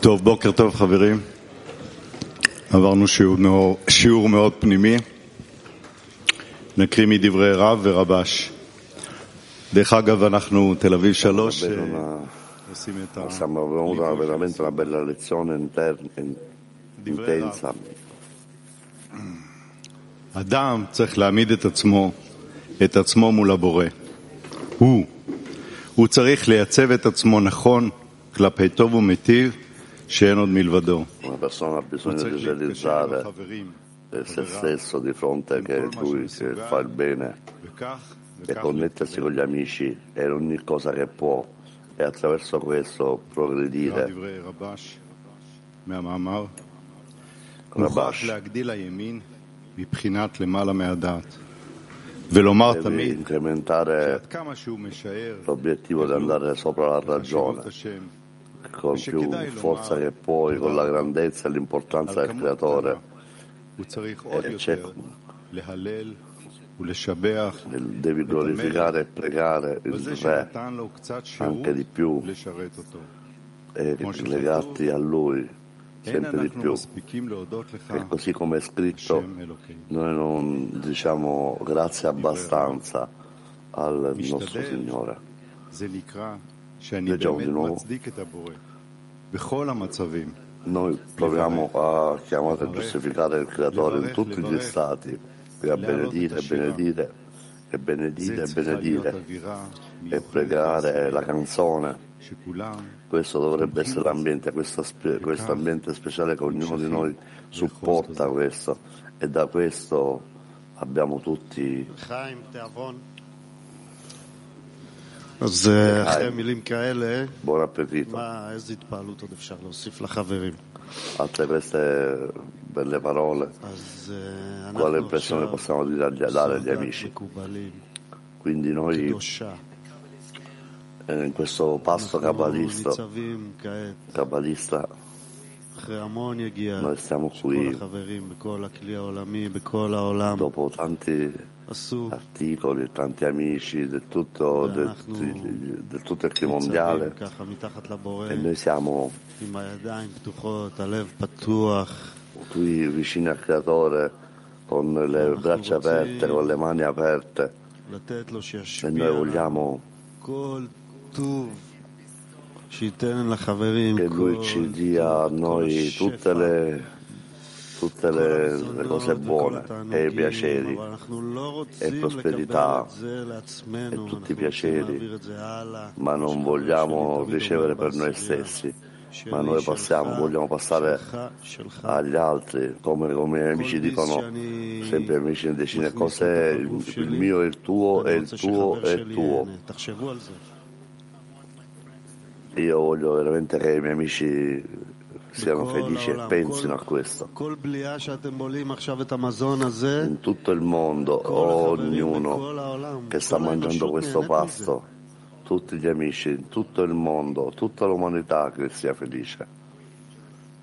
טוב, בוקר טוב חברים. עברנו שיעור, שיעור מאוד פנימי. נקריא מדברי רב ורבש. דרך אגב, אנחנו תל אביב שלוש, אה, עושים את ה... Veramente una bella lezione in- intensa. אדם צריך להעמיד את עצמו, את עצמו מול הבורא. הוא. הוא צריך לייצב את עצמו נכון כלפי טוב ומיטיב. Una persona ha bisogno di realizzare se stesso di fronte a lui che fa il bene e connettersi con gli amici e ogni cosa che può. E attraverso questo progredire. Rabash devi incrementare l'obiettivo di andare sopra la ragione con più forza che puoi, con la grandezza e l'importanza del Creatore. E eh, c'è devi glorificare e pregare il Re anche di più. e legarti a Lui sempre di più. E così come è scritto noi non diciamo grazie abbastanza al nostro Signore. Leggiamo di nuovo. Noi proviamo a chiamare e giustificare il Creatore in tutti gli stati e a benedire, benedire e benedire e benedire. e pregare la canzone. Questo dovrebbe essere l'ambiente, questo, questo ambiente speciale che ognuno di noi supporta questo. E da questo abbiamo tutti Buon appetito. Altre queste belle parole, quale impressione possiamo dare agli amici? Quindi noi in questo pasto cabalista, cabalista noi siamo qui dopo tanti articoli, tanti amici di tutto, del, del tutto il mondiale. e noi siamo qui vicini al creatore con le braccia aperte, con le mani aperte. e noi vogliamo che Lui ci dia a noi tutte le tutte le, le, cose buone e i piaceri. e prosperità e tutti i piaceri, ma non vogliamo ricevere per noi stessi, ma noi passiamo, vogliamo passare agli altri, come, come amici dicono, sempre amici in decine, cos'è il mio e il tuo e il tuo e il tuo. Io voglio veramente che i miei amici siano felici e pensino a questo. In tutto il mondo, ognuno che sta mangiando questo pasto, tutti gli amici, in tutto il mondo, tutta l'umanità che sia felice.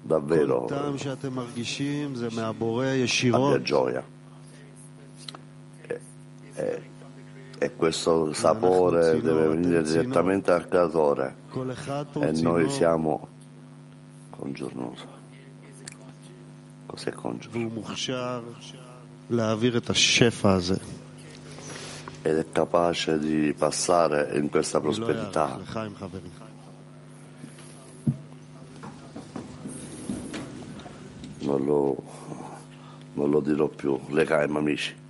Davvero abbia gioia. Eh, eh e questo sapore deve venire direttamente al creatore e noi siamo congiornoso. Cos'è congiornoso? Ed è capace di passare in questa prosperità. Non lo, non lo dirò più, le caime amici.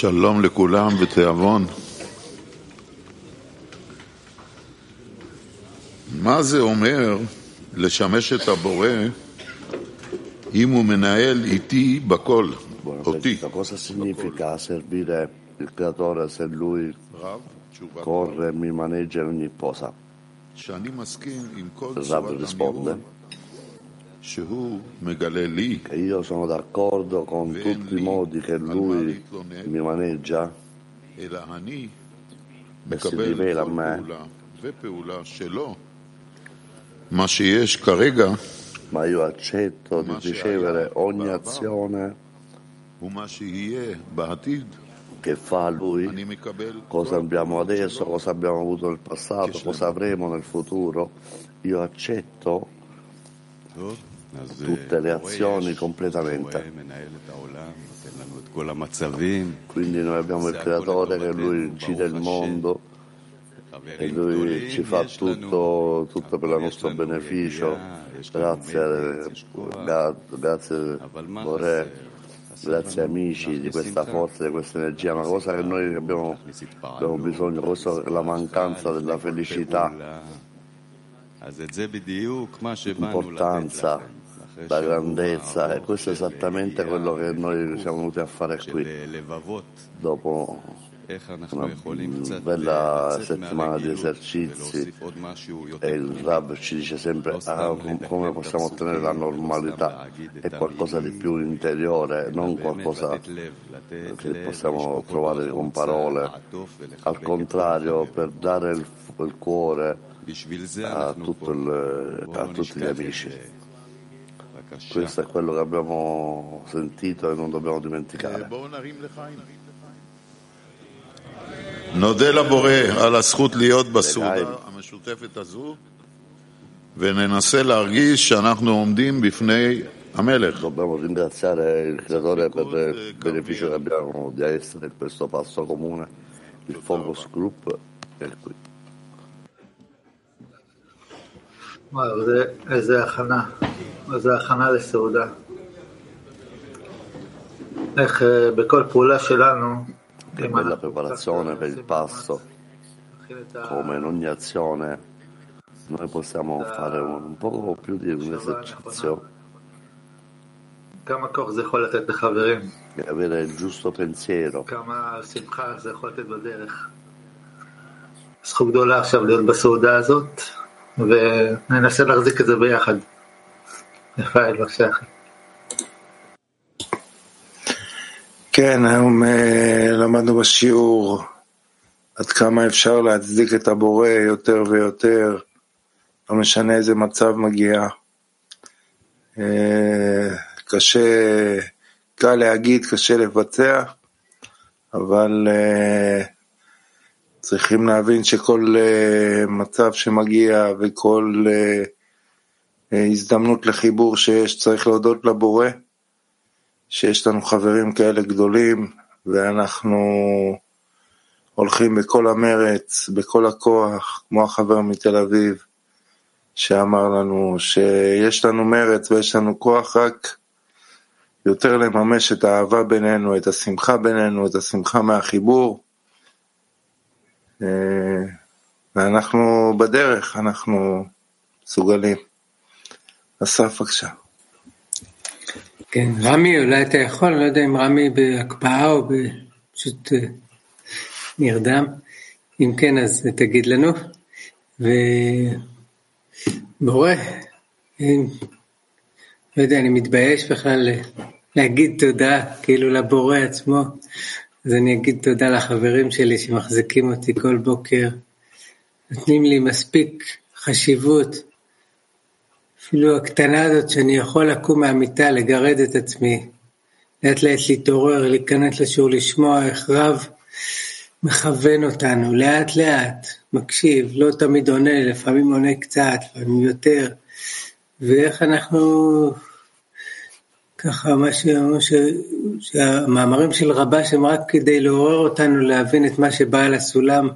שלום לכולם ותיאבון. מה זה אומר לשמש את הבורא אם הוא מנהל איתי בכל, אותי? il creatore se lui corre mi maneggia ogni cosa? צורת risponde che io sono d'accordo con tutti i modi che lui mi maneggia. e si rivela a me. Ma io accetto di ricevere ogni azione che fa lui, cosa abbiamo adesso, cosa abbiamo avuto nel passato, cosa avremo nel futuro. Io accetto tutte le azioni completamente. Quindi noi abbiamo il creatore che lui gira il mondo e lui ci fa tutto, tutto per il nostro beneficio. Grazie, grazie Borè, grazie amici di questa forza, di questa energia, una cosa che noi abbiamo, abbiamo bisogno, questa è la mancanza della felicità l'importanza la grandezza e questo è esattamente quello che noi siamo venuti a fare qui. Dopo una bella settimana di esercizi e il Rab ci dice sempre ah, come possiamo ottenere la normalità? È qualcosa di più interiore non qualcosa che possiamo trovare con parole. Al contrario per dare il, il cuore a, il, a tutti gli amici. זה. בבקשה. Questo è quello che abbiamo sentito e non dobbiamo אה, dimenticare. בואו נרים לחיים. נודה לבורא על הזכות להיות בסעודה לחיים. המשותפת הזו, וננסה להרגיש שאנחנו עומדים בפני המלך. Dobbiamo ringraziare il creatore per il beneficio che abbiamo di essere in questo passo comune. Il focus group è qui. וואו, זה, איזה הכנה, איזה הכנה לסעודה. איך אה, בכל פעולה שלנו, Che אם bella אנחנו preparazione per il passo, נכין את ה- come in ogni azione noi possiamo fare un, un po' più di un esercizio כמה כוח זה יכול לתת לחברים, e avere il giusto pensiero. כמה שמחה זה יכול לתת בדרך. זכות גדולה עכשיו להיות בסעודה הזאת, וננסה להחזיק את זה ביחד. רפאל, בבקשה אחי. כן, היום אה, למדנו בשיעור עד כמה אפשר להצדיק את הבורא יותר ויותר, לא משנה איזה מצב מגיע. אה, קשה, קל להגיד, קשה לבצע, אבל אה, צריכים להבין שכל מצב שמגיע וכל הזדמנות לחיבור שיש צריך להודות לבורא. שיש לנו חברים כאלה גדולים, ואנחנו הולכים בכל המרץ, בכל הכוח, כמו החבר מתל אביב, שאמר לנו שיש לנו מרץ ויש לנו כוח רק יותר לממש את האהבה בינינו, את השמחה בינינו, את השמחה מהחיבור. אה, ואנחנו בדרך, אנחנו מסוגלים. אסף, בבקשה. כן, רמי, אולי אתה יכול, לא יודע אם רמי בהקפאה או פשוט אה, נרדם. אם כן, אז תגיד לנו. ובורא, לא יודע, אני מתבייש בכלל להגיד תודה, כאילו לבורא עצמו. אז אני אגיד תודה לחברים שלי שמחזיקים אותי כל בוקר, נותנים לי מספיק חשיבות, אפילו הקטנה הזאת שאני יכול לקום מהמיטה, לגרד את עצמי, לאט לאט להתעורר, להיכנס לשיעור, לשמוע איך רב מכוון אותנו, לאט לאט, מקשיב, לא תמיד עונה, לפעמים עונה קצת, לפעמים יותר, ואיך אנחנו ככה מה ש... ש... שהמאמרים של רבש הם רק כדי לעורר אותנו להבין את מה שבעל הסולם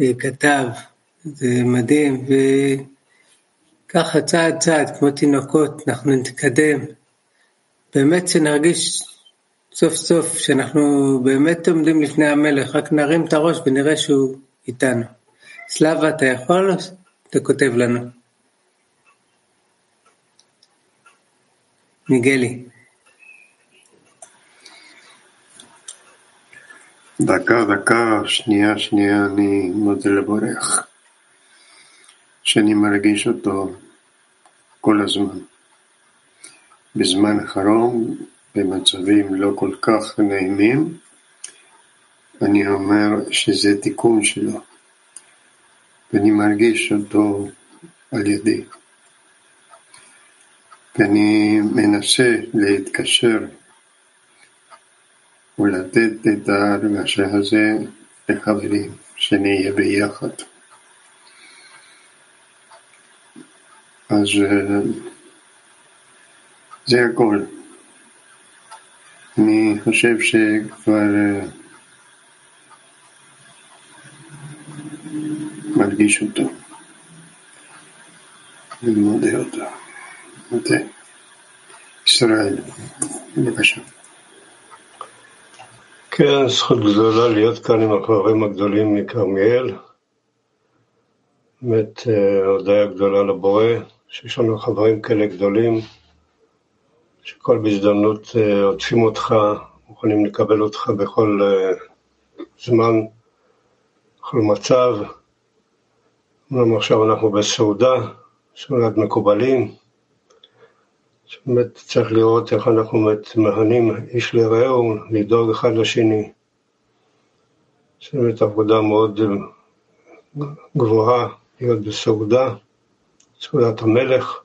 אה, כתב, זה מדהים, וככה צעד צעד כמו תינוקות אנחנו נתקדם, באמת שנרגיש סוף סוף שאנחנו באמת עומדים לפני המלך, רק נרים את הראש ונראה שהוא איתנו. סלאבה אתה יכול? אתה כותב לנו. מיגלי. דקה, דקה, שנייה, שנייה, אני מודה לבורך, שאני מרגיש אותו כל הזמן. בזמן האחרון, במצבים לא כל כך נעימים, אני אומר שזה תיקון שלו, ואני מרגיש אותו על ידי. ואני מנסה להתקשר ולתת את ההרגשה הזה לחברים, שנהיה ביחד. אז אה, זה הכל. אני חושב שכבר אה, מרגיש אותו ומודה אותו. אוקיי. ישראל, בבקשה. כן, זכות גדולה להיות כאן עם החברים הגדולים מכרמיאל. באמת אה, הודיה גדולה לבורא, שיש לנו חברים כאלה גדולים, שכל בהזדמנות אה, עוטפים אותך, מוכנים לקבל אותך בכל אה, זמן, בכל מצב. אומנם עכשיו אנחנו בסעודה, סעודת מקובלים, שבאמת צריך לראות איך אנחנו באמת מהנים איש לרעהו, לדאוג אחד לשני. זו באמת עבודה מאוד אה, גבוהה להיות בסעודה, סעודת המלך.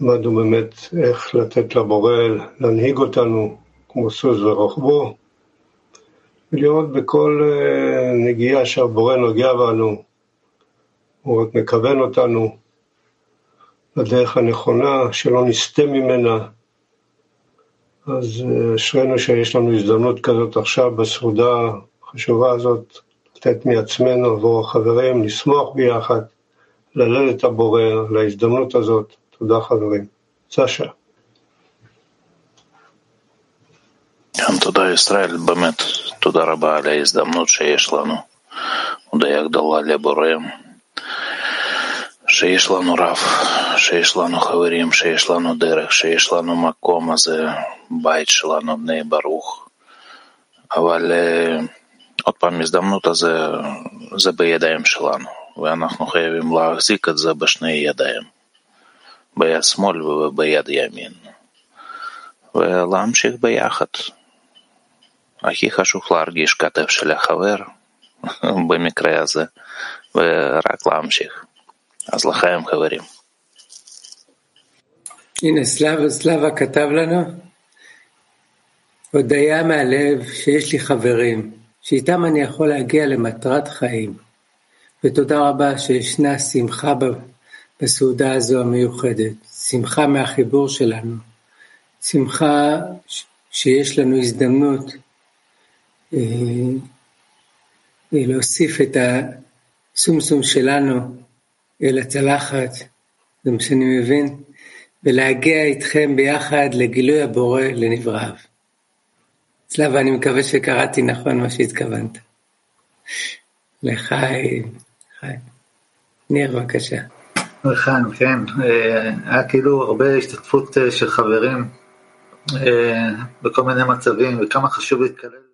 למדנו באמת איך לתת לבורא להנהיג אותנו כמו סוס ורוחבו, ולראות בכל אה, נגיעה שהבורא נוגע בנו, הוא רק מכוון אותנו. לדרך הנכונה, שלא נסטה ממנה. אז אה, אשרינו שיש לנו הזדמנות כזאת עכשיו בסעודה החשובה הזאת, לתת מעצמנו עבור החברים, לשמוח ביחד, להלל את הבורא להזדמנות הזאת. תודה חברים. סשה. כן, תודה ישראל, באמת, תודה רבה על ההזדמנות שיש לנו. הודיה גדולה לבורא. שיש לנו רב, שיש לנו חברים, שיש לנו דרך, שיש לנו מקום הזה, בית שלנו, בני ברוך. אבל עוד פעם, הזדמנות הזה, זה בידיים שלנו, ואנחנו חייבים להחזיק את זה בשני ידיים, ביד שמאל וביד ימין, ולהמשיך ביחד. הכי חשוב להרגיש כתף של החבר, במקרה הזה, ורק להמשיך. אז לחיים חברים. הנה סלאבה, סלאבה כתב לנו, הודיה מהלב שיש לי חברים, שאיתם אני יכול להגיע למטרת חיים. ותודה רבה שישנה שמחה בסעודה הזו המיוחדת, שמחה מהחיבור שלנו שמחה שיש לנו הזדמנות אה, להוסיף את הסומסום שלנו אל הצלחת, זה מה שאני מבין, ולהגיע איתכם ביחד לגילוי הבורא לנבראיו. צלב, אני מקווה שקראתי נכון מה שהתכוונת. לחיים, חיים. ניר, בבקשה. לחיים, כן. אה, היה כאילו הרבה השתתפות אה, של חברים אה, בכל מיני מצבים, וכמה חשוב להתקלל.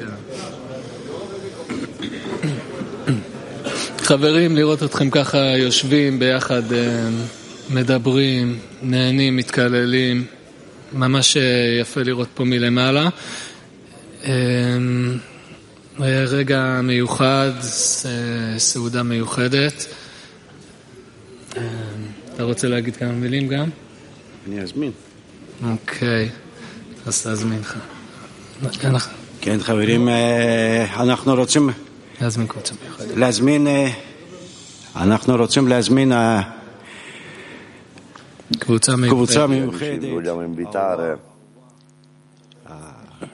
יאללה, תפתח. חברים, לראות אתכם ככה יושבים ביחד, אה, מדברים, נהנים, מתקללים, ממש אה, יפה לראות פה מלמעלה. אה, רגע מיוחד, סעודה מיוחדת. אתה רוצה להגיד כמה מילים גם? אני אזמין. אוקיי, אז תזמין לך. כן, חברים, אה, אנחנו רוצים להזמין קבוצה מיוחדת. להזמין, אה, אנחנו רוצים להזמין אה, קבוצה קבוצה מיוחדת. Ci מיוחדת, vogliamo invitare a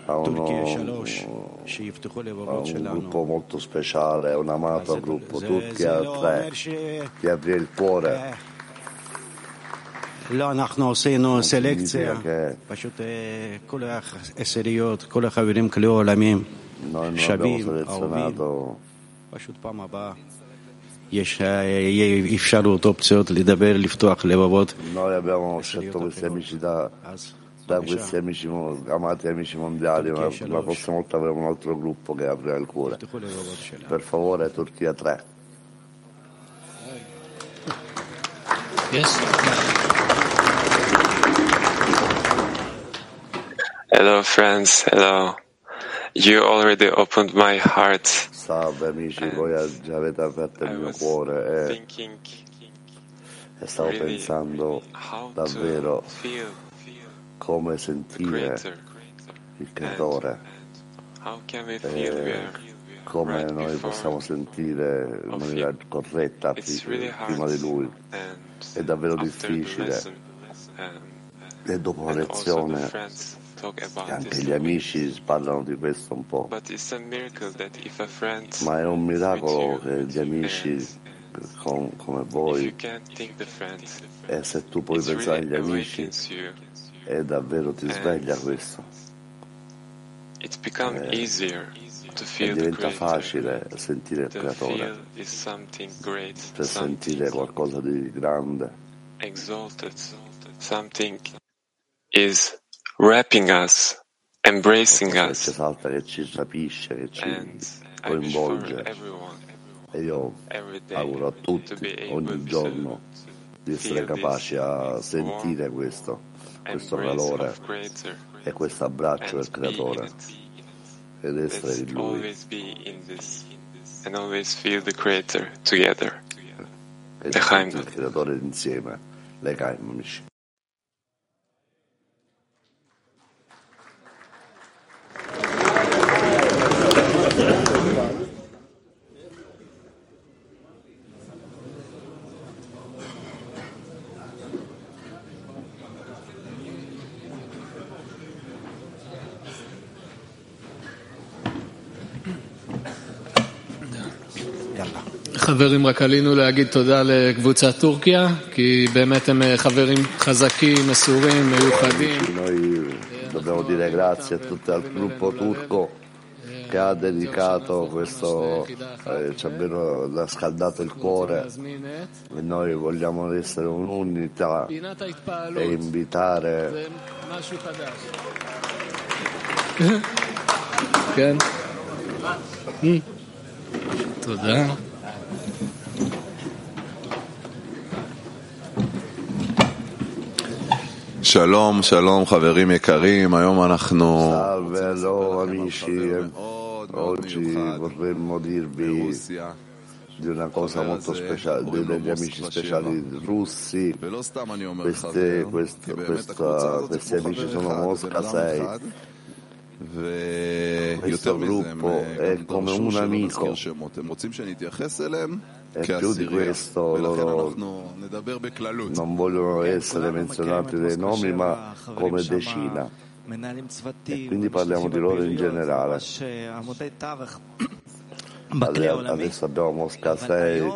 טורקיה uno, שלוש, שיפתחו a לבבות un שלנו. gruppo molto speciale, un amato gruppo זה- Turchia זה 3 אומר ש... di aprire il cuore. לא, אנחנו עשינו סלקציה, פשוט אה, כל העשיריות, כל החברים כלי עולמים, שווים, אהובים, פשוט פעם הבאה. יש אה, אפשרות, אופציות לדבר, לפתוח לבבות, amati amici mondiali, ma la prossima volta avremo un altro gruppo che aprirà il cuore. Per favore, Turchia 3. Yes. Hello, friends. Hello. You already opened my heart. Salve amici, voi già avete aperto il mio cuore e, thinking e stavo really pensando how davvero feel, feel come sentire il creatore, e come right noi possiamo sentire in maniera corretta really prima di lui. And È davvero difficile lesson, um, e dopo la and lezione e anche gli amici parlano di questo un po', ma è un miracolo che gli amici com- come voi e se tu puoi pensare agli amici e davvero ti sveglia questo. Eh, e diventa facile sentire il creatore per sentire qualcosa di grande. exalted, something is wrapping us, embracing qualcosa che ci us, salta, che ci rapisce, che ci coinvolge. e io auguro a tutti ogni giorno di essere capaci a sentire questo, questo calore e questo abbraccio del creatore ed essere in lui. and always feel the Creator together. e il creatore insieme, le amici. חברים, רק עלינו להגיד תודה לקבוצת טורקיה, כי באמת הם אה, חברים חזקים, מסורים, מיוחדים. Noi dobbiamo dire grazie a tutto al gruppo turco che ha dedicato questo, eh, ci ha scaldato il cuore e noi vogliamo essere un'unità e invitare כן? תודה. שלום, שלום חברים יקרים, היום אנחנו... Oggi vorremmo dirvi di una cosa molto speciale, degli amici speciali russi. Queste, queste, questa, questi amici sono Mosca 6. Questo gruppo è come un amico e più di questo loro non vogliono essere menzionati dei nomi ma come decina. E quindi parliamo di loro in generale. Adesso abbiamo Mosca 6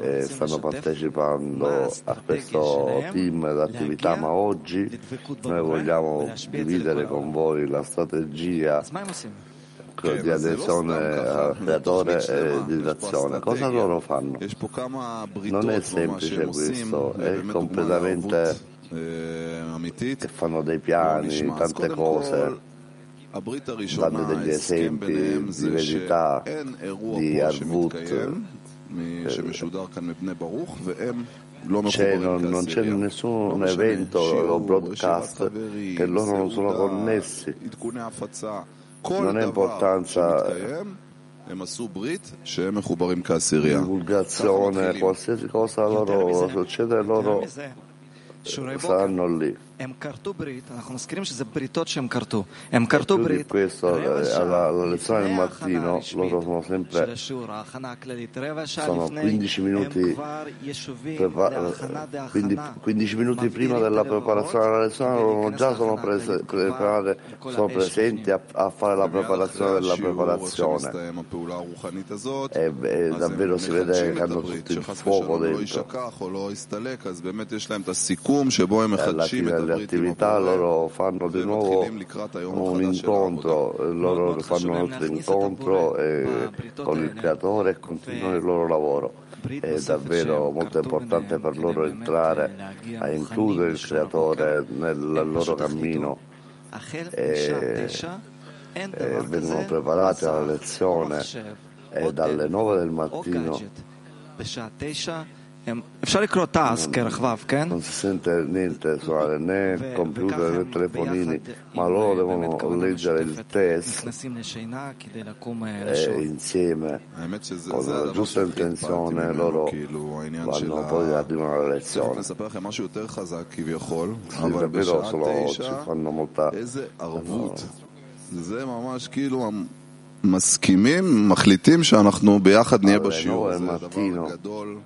e stanno partecipando a questo team d'attività ma oggi noi vogliamo dividere con voi la strategia di adesione al creatore e di azione. Cosa loro fanno? Non è semplice questo, è completamente che fanno dei piani, tante cose, danno degli esempi di verità, di Arvut. C'è, non, non, c'è nessun evento o broadcast che loro non sono connessi non ha importanza divulgazione, qualsiasi cosa loro succede, loro saranno lì. E di questo, eh, alla, alla lezione del mattino, loro sono sempre, sono 15 minuti, eh, Quindi, 15 minuti prima della preparazione della lezione, loro già sono, prese- preparate, sono presenti a, a, fare la preparazione della preparazione. E, e eh, davvero si vede che hanno tutto il fuoco dentro. alla fine le attività loro fanno di nuovo un incontro, loro fanno un altro incontro eh, con il creatore e continuano il loro lavoro. È davvero molto importante per loro entrare a includere il creatore nel loro cammino. E, e vengono preparati alla lezione. E dalle 9 del mattino אפשר לקרוא תעש כרכבב, כן? Non si sente niente suonare né computer né telefonini, ma loro devono leggere il test e insieme, con la giusta intenzione, loro vanno poi arrivano alla lezione. Sì, davvero solo ci fanno molta... זה ממש כאילו מסכימים, מחליטים שאנחנו ביחד נהיה בשיעור הזה, הדבר הגדול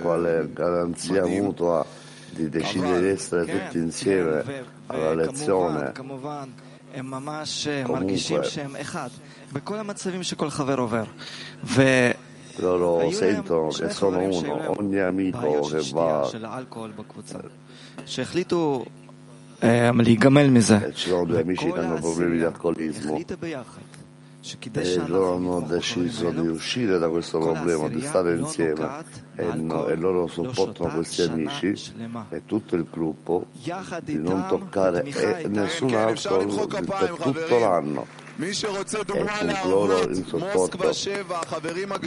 quale garanzia mutua di decidere di essere tutti insieme alla lezione. Comunque, loro sentono che sono uno, ogni amico che va ci sono due amici che hanno problemi di alcolismo e loro hanno deciso di uscire da questo problema, di stare insieme. E, no, e loro supportano questi amici e tutto il gruppo di non toccare nessun alcol per tutto l'anno. E con loro in supporto.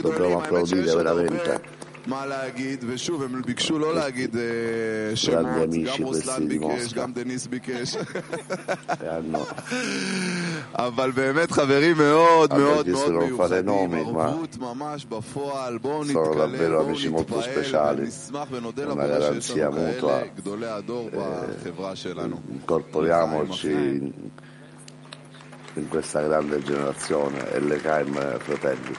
Dobbiamo applaudire veramente מה להגיד, ושוב, הם ביקשו לא להגיד שמות, גם רוסלן ביקש, גם דניס ביקש. אבל באמת חברים מאוד מאוד מאוד מיוחדים, ערבות ממש בפועל, בואו נתקלל, בואו נתפעל, ונשמח ונודה לבורא שיש לנו כאלה גדולי הדור בחברה שלנו. Incorporiamoci in questa grande generazione e le Caim fratelli.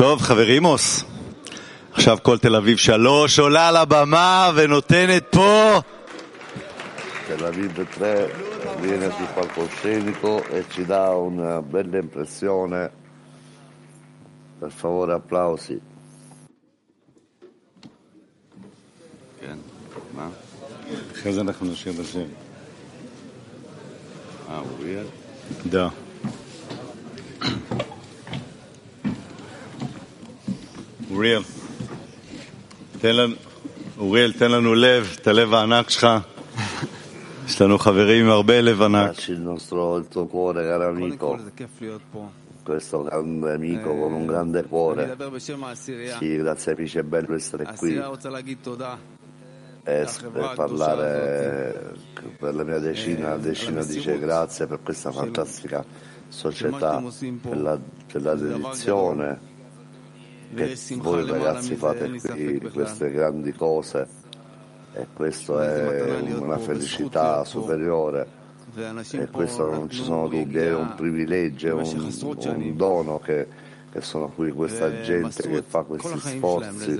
טוב, חברימוס, עכשיו כל תל אביב שלוש עולה לבמה ונותנת פה תל אביב 3 viene sul palcoscenico e ci dà una bella impressione. Per favore applausi. אחרי זה אנחנו נשאיר בשם. אה, אוריאל? Да. אוריאל, תן לנו, אוריאל, תן לנו לב, את הלב הענק שלך. יש לנו חברים עם הרבה לב ענק. il nostro il tuo cuore, caro amico. Questo grande amico con un grande cuore. Sì, grazie amici, è bello essere qui e, e parlare per la mia decina, decina dice grazie per questa fantastica società, per la, per la dedizione che voi ragazzi fate qui, queste grandi cose e questo è una felicità superiore. E questo non ci sono dubbi, è un privilegio, un, un dono che, che sono qui questa gente che fa questi sforzi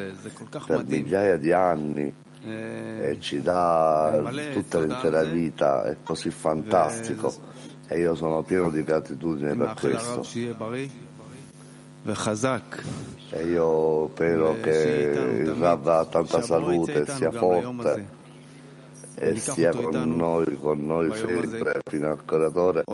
per migliaia di anni e ci dà tutta l'intera vita, è così fantastico. E io sono pieno di gratitudine per questo E io spero che il Rav ha tanta salute, sia forte e sia con noi, con noi sempre fino al curatore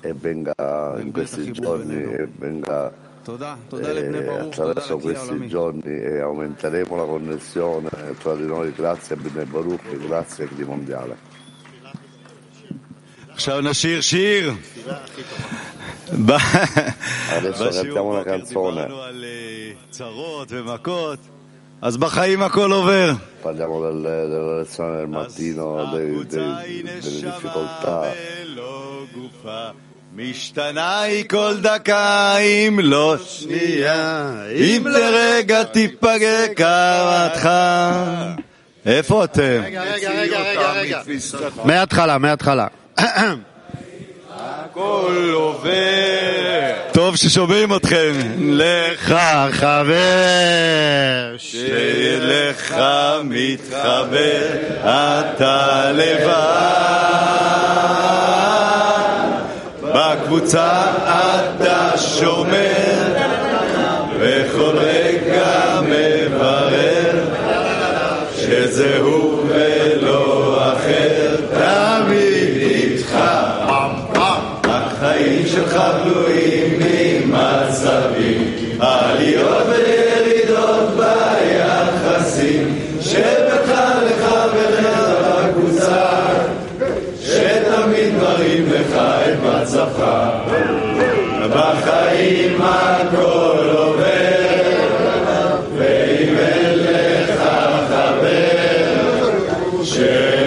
e venga in questi giorni e venga eh, attraverso questi giorni e aumenteremo la connessione tra di noi grazie a Bine Baruch grazie a Cli Mondiale. עכשיו נשיר שיר. Adesso cantiamo una canzone. צרות ומכות, אז בחיים הכל עובר. Parliamo delle, della lezione del mattino, dei, dei, delle difficoltà. משתנה היא כל דקה, אם לא שנייה, אם לרגע תיפגע קרתך. איפה אתם? רגע, רגע, רגע, רגע. מההתחלה, מההתחלה. הכל עובר. טוב ששומעים אתכם. לך חבר, שלך מתחבר, אתה לבד. בקבוצה אתה שומר, וכל רגע מברר, שזהו ולא אחר, תמיד איתך. שלך בנויים ממצבים, עליות וירידות ביחסים, שבך לחבריך בקבוצה, שתמיד מראים לך את מצבך. בחיים הכל עובר, ואם אין לך חבר, שלך